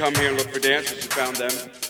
come here and look for dancers. You found them.